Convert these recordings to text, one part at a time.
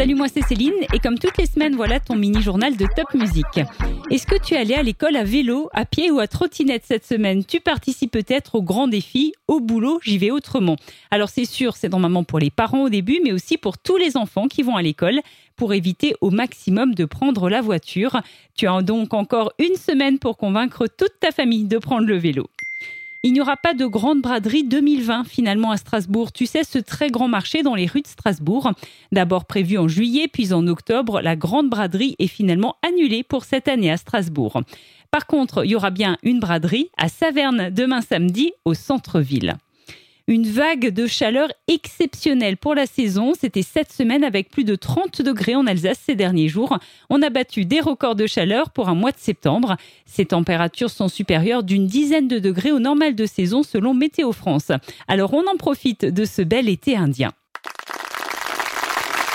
Salut, moi c'est Céline et comme toutes les semaines, voilà ton mini-journal de Top Musique. Est-ce que tu es allé à l'école à vélo, à pied ou à trottinette cette semaine? Tu participes peut-être au grand défi Au boulot, j'y vais autrement. Alors c'est sûr, c'est normalement pour les parents au début, mais aussi pour tous les enfants qui vont à l'école pour éviter au maximum de prendre la voiture. Tu as donc encore une semaine pour convaincre toute ta famille de prendre le vélo. Il n'y aura pas de grande braderie 2020 finalement à Strasbourg. Tu sais, ce très grand marché dans les rues de Strasbourg. D'abord prévu en juillet, puis en octobre, la grande braderie est finalement annulée pour cette année à Strasbourg. Par contre, il y aura bien une braderie à Saverne demain samedi au centre-ville. Une vague de chaleur exceptionnelle pour la saison. C'était cette semaine avec plus de 30 degrés en Alsace ces derniers jours. On a battu des records de chaleur pour un mois de septembre. Ces températures sont supérieures d'une dizaine de degrés au normal de saison selon Météo France. Alors on en profite de ce bel été indien.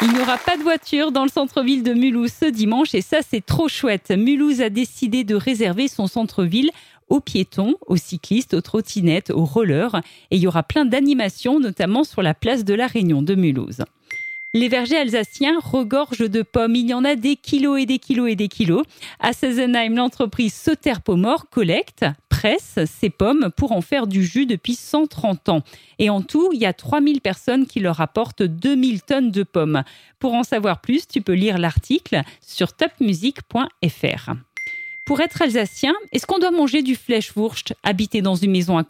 Il n'y aura pas de voiture dans le centre-ville de Mulhouse ce dimanche et ça c'est trop chouette. Mulhouse a décidé de réserver son centre-ville aux piétons, aux cyclistes, aux trottinettes, aux rollers. Et il y aura plein d'animations, notamment sur la place de la Réunion de Mulhouse. Les vergers alsaciens regorgent de pommes. Il y en a des kilos et des kilos et des kilos. À Seisenheim, l'entreprise Sauterpomor collecte, ces pommes pour en faire du jus depuis 130 ans. Et en tout, il y a 3000 personnes qui leur apportent 2000 tonnes de pommes. Pour en savoir plus, tu peux lire l'article sur topmusique.fr. Pour être alsacien, est-ce qu'on doit manger du Fleischwurst, habiter dans une maison à